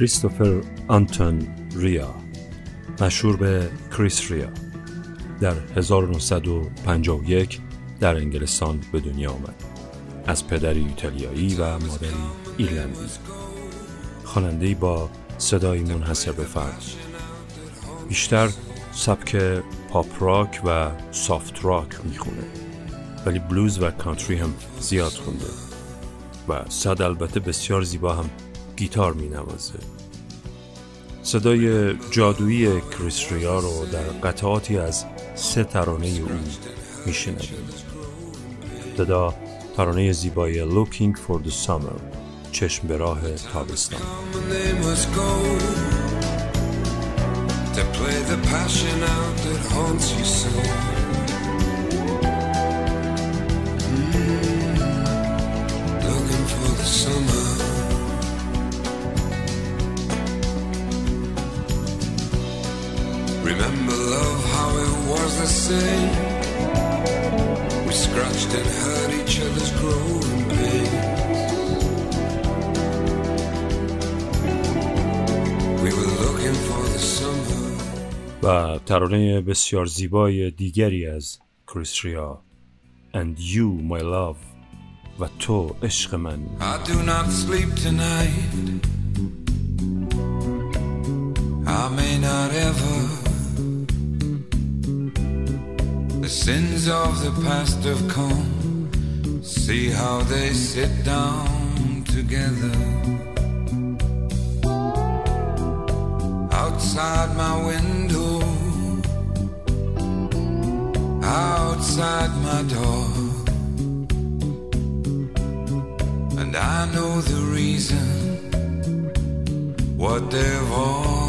کریستوفر آنتون ریا مشهور به کریس ریا. در 1951 در انگلستان به دنیا آمد. از پدری ایتالیایی و مادری ایرلندی. خواننده با صدای منحصر به فرد بیشتر سبک پاپ راک و سافت راک می‌خونه. ولی بلوز و کانتری هم زیاد خونده. و صد البته بسیار زیبا هم گیتار می نوازه صدای جادویی کریس ریا رو در قطعاتی از سه ترانه او میشنویم. ابتدا ترانه زیبای Looking for the Summer چشم به راه تابستان. To play the passion out that haunts you so. was the same. We scratched and hurt each other's growing pains. We were looking for the summer. و ترانه بسیار زیبای دیگری از کریس ریا And You My Love و تو عشق من I do not sleep tonight. I may not ever. sins of the past have come. See how they sit down together. Outside my window. Outside my door. And I know the reason what they've all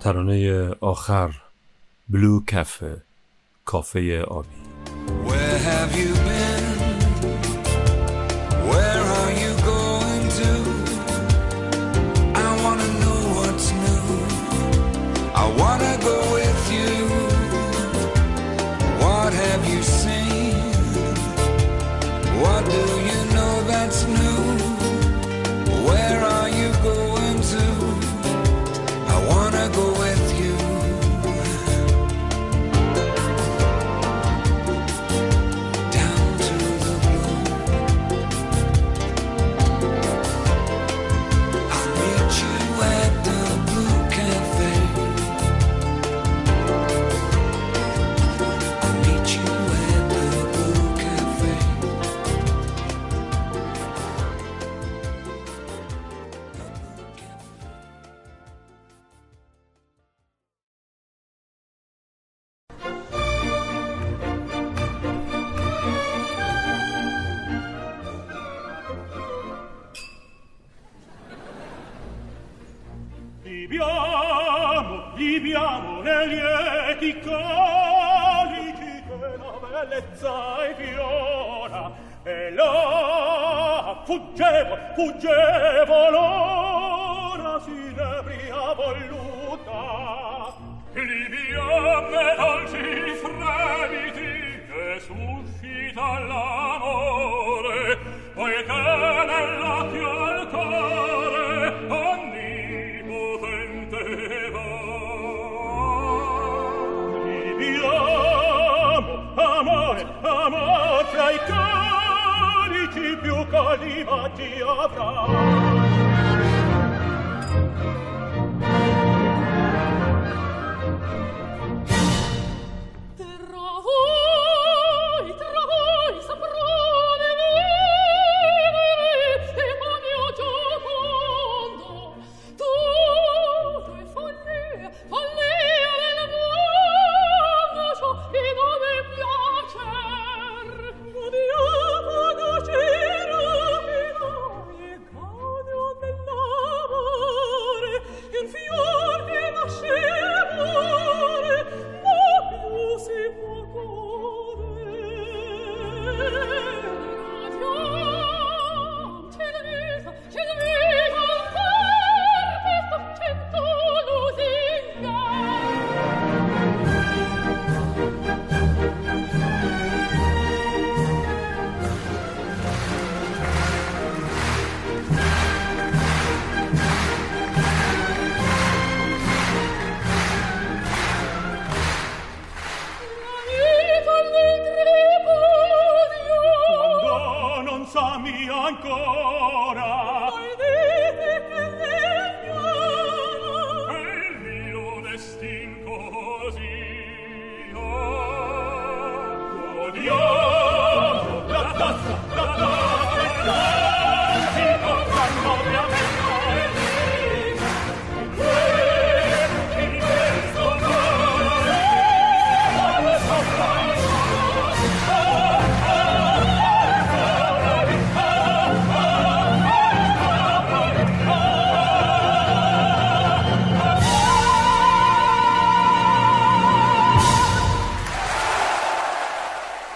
ترانه آخر بلو کفه کافه آبی. Where have you lieti calici che la bellezza infiora e là fuggevo, fuggevo l'ora sinebria voluta. Liviame dolci fremiti che suscita l'amore poiché nell'occhio prima ti avrà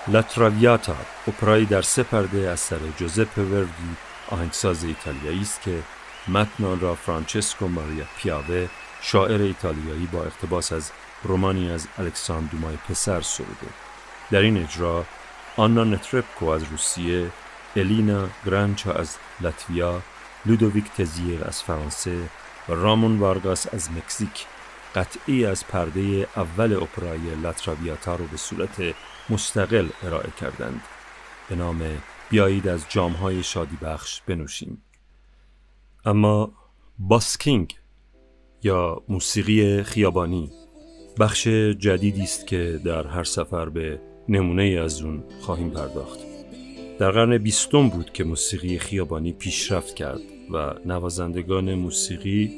لاتراویاتا اپرایی در سه پرده اثر جوزپه وردی آهنگساز ایتالیایی است که متن آن را فرانچسکو ماریا پیاوه شاعر ایتالیایی با اقتباس از رومانی از الکساندر دومای پسر سروده. در این اجرا آنا نتربکو از روسیه الینا گارانچا از لاتویا لودوویک تزیه از فرانسه و رامون وارگاس از مکزیک قطعی از پرده اول اپرای لاتراویاتا رو به صورت مستقل ارائه کردند. به نام بیایید از جامهای شادی بخش بنوشیم. اما باسکینگ یا موسیقی خیابانی بخش جدیدی است که در هر سفر به نمونه از اون خواهیم پرداخت. در قرن بیستم بود که موسیقی خیابانی پیشرفت کرد و نوازندگان موسیقی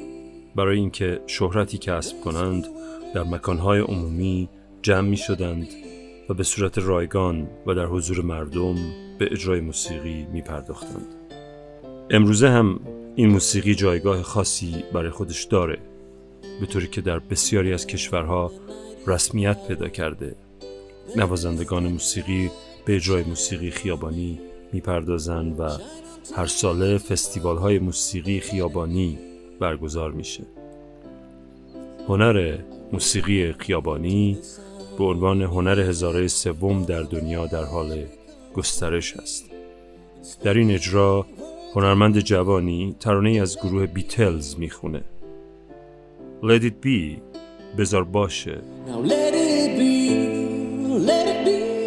برای اینکه شهرتی کسب کنند در مکانهای عمومی جمع می شدند و به صورت رایگان و در حضور مردم به اجرای موسیقی می پرداختند. امروزه هم این موسیقی جایگاه خاصی برای خودش داره به طوری که در بسیاری از کشورها رسمیت پیدا کرده نوازندگان موسیقی به اجرای موسیقی خیابانی می‌پردازند و هر ساله فستیوال های موسیقی خیابانی برگزار میشه هنر موسیقی خیابانی به عنوان هنر هزاره سوم در دنیا در حال گسترش است. در این اجرا هنرمند جوانی ترانه از گروه بیتلز می‌خونه. Let it be. بذار باشه. Now let it be, let it be,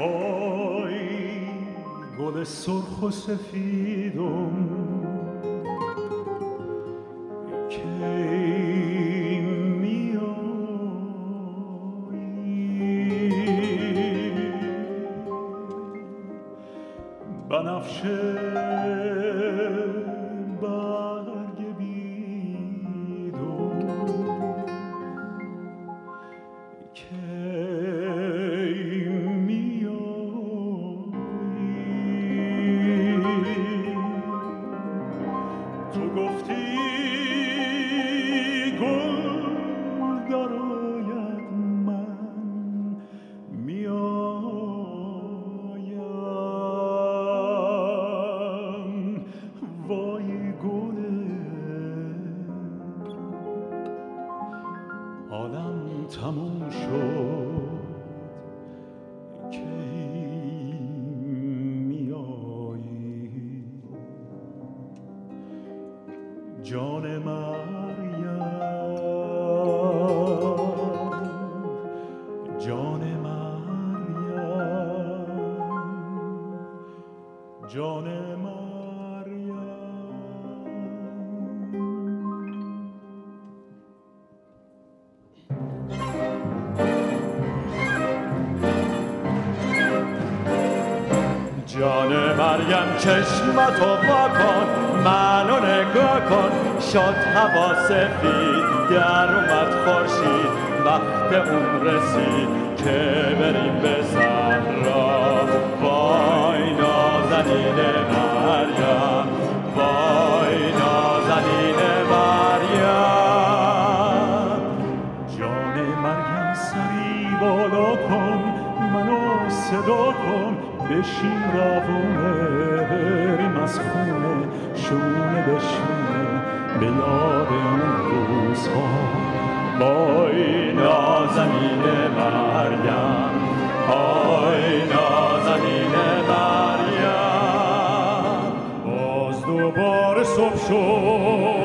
Voy, gole sur Josefidum, Banafşı مریم چشمتو واکن منو نگاه کن. شد هوا سفید در اومد خورشید وقت اون رسید که بریم به صحرا. وای نازنین مریم وای نازنین مریم. جان مریم سری بالا کن منو صدا کن بشین روونه از خونه شونه به شونه به یاد اون روزها. وای نازنین مریم وای نازنین مریم. باز دوباره صبح شد.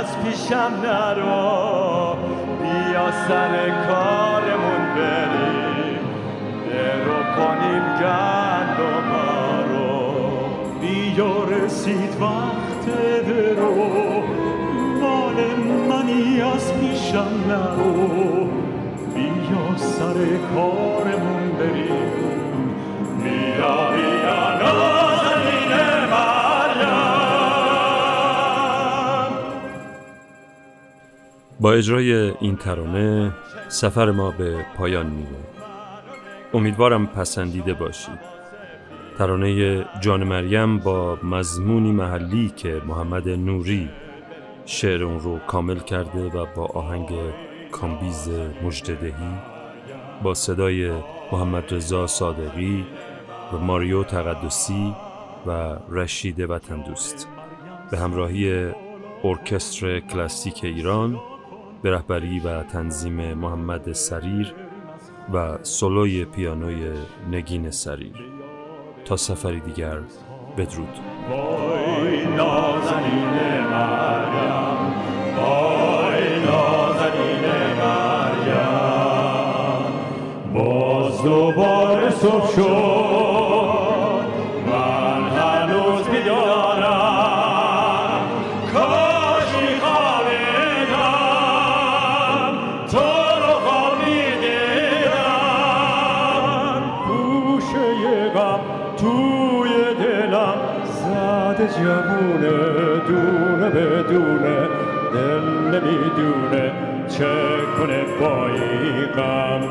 از پیشم نرو. بیا سر کارمون بریم. درو کنیم گندم رو بیا رسید وقت درو. مال منی از پیشم نرو. بیا سر کارمون بریم. بیا بیا با اجرای این ترانه سفر ما به پایان میره امیدوارم پسندیده باشید. ترانه جان مریم با مضمونی محلی که محمد نوری شعر اون رو کامل کرده و با آهنگ کامبیز مجددهی با صدای محمد رضا صادقی و ماریو تقدسی و رشید وطن دوست به همراهی ارکستر کلاسیک ایران به رهبری و تنظیم محمد سریر و سولوی پیانوی نگین سریر. تا سفری دیگر بدرود. وای نازنین مریم وای نازنین باز دوباره صبح شد. جوونه دونه به دونه دل نمی‌دونه چه کنه با این غم.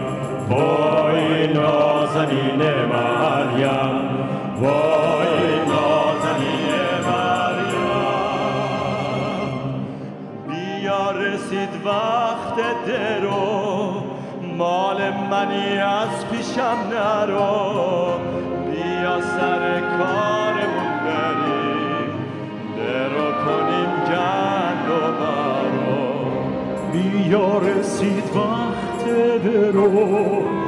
وای نازنین مریم وای نازنین مریم. بیا رسید وقت درو مال منی از پیشم نرو. Jahre sieht wachte der Rot.